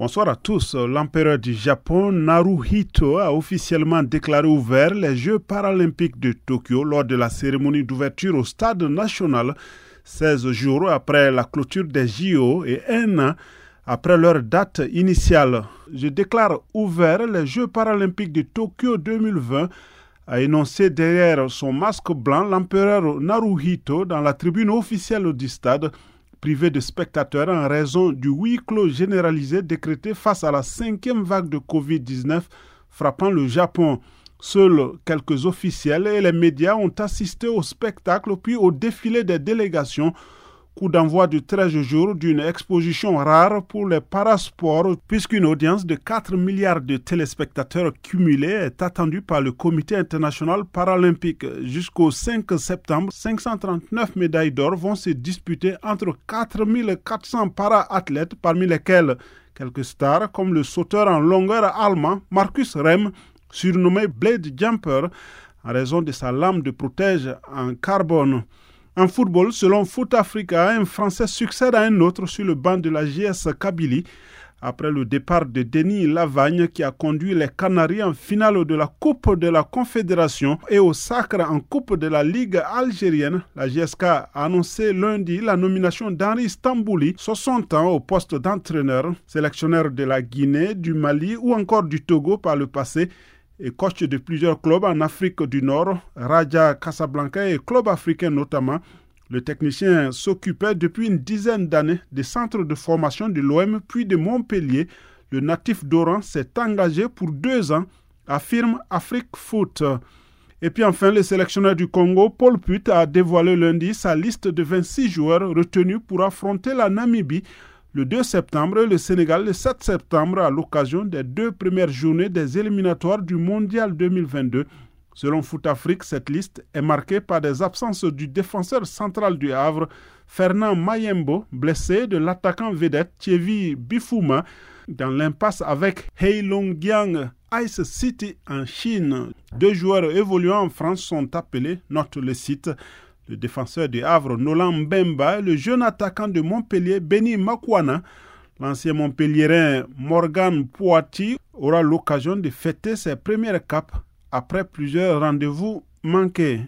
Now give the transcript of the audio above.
Bonsoir à tous. L'empereur du Japon, Naruhito, a officiellement déclaré ouvert les Jeux paralympiques de Tokyo lors de la cérémonie d'ouverture au stade national, 16 jours après la clôture des JO et un an après leur date initiale. Je déclare ouvert les Jeux paralympiques de Tokyo 2020 a énoncé derrière son masque blanc l'empereur Naruhito dans la tribune officielle du stade privé de spectateurs en raison du huis clos généralisé décrété face à la cinquième vague de Covid-19 frappant le Japon. Seuls quelques officiels et les médias ont assisté au spectacle puis au défilé des délégations coup d'envoi du 13 jours d'une exposition rare pour les parasports, puisqu'une audience de 4 milliards de téléspectateurs cumulés est attendue par le Comité international paralympique. Jusqu'au 5 septembre, 539 médailles d'or vont se disputer entre 4400 para-athlètes, parmi lesquels quelques stars comme le sauteur en longueur allemand Marcus Rem, surnommé Blade Jumper, en raison de sa lame de protège en carbone. En football, selon Foot Africa, un Français succède à un autre sur le banc de la GS Kabylie après le départ de Denis Lavagne qui a conduit les Canaries en finale de la Coupe de la Confédération et au sacre en Coupe de la Ligue algérienne. La GSK a annoncé lundi la nomination d'Henri Stambouli, 60 ans, au poste d'entraîneur, sélectionneur de la Guinée, du Mali ou encore du Togo par le passé et coach de plusieurs clubs en Afrique du Nord, Raja Casablanca et Club africain notamment. Le technicien s'occupait depuis une dizaine d'années des centres de formation de l'OM puis de Montpellier. Le natif d'Oran s'est engagé pour deux ans, affirme Afrique Foot. Et puis enfin, le sélectionneur du Congo, Paul Put, a dévoilé lundi sa liste de 26 joueurs retenus pour affronter la Namibie le 2 septembre le Sénégal le 7 septembre à l'occasion des deux premières journées des éliminatoires du Mondial 2022. Selon Foot Afrique, cette liste est marquée par des absences du défenseur central du Havre, Fernand Mayembo, blessé, de l'attaquant vedette Thierry Bifouma, dans l'impasse avec Heilongjiang Ice City en Chine. Deux joueurs évoluant en France sont appelés, note le site, le défenseur du Havre, Nolan Bemba, et le jeune attaquant de Montpellier, Benny Makwana. L'ancien Montpellierin Morgan Poati aura l'occasion de fêter ses premières capes après plusieurs rendez-vous manqués.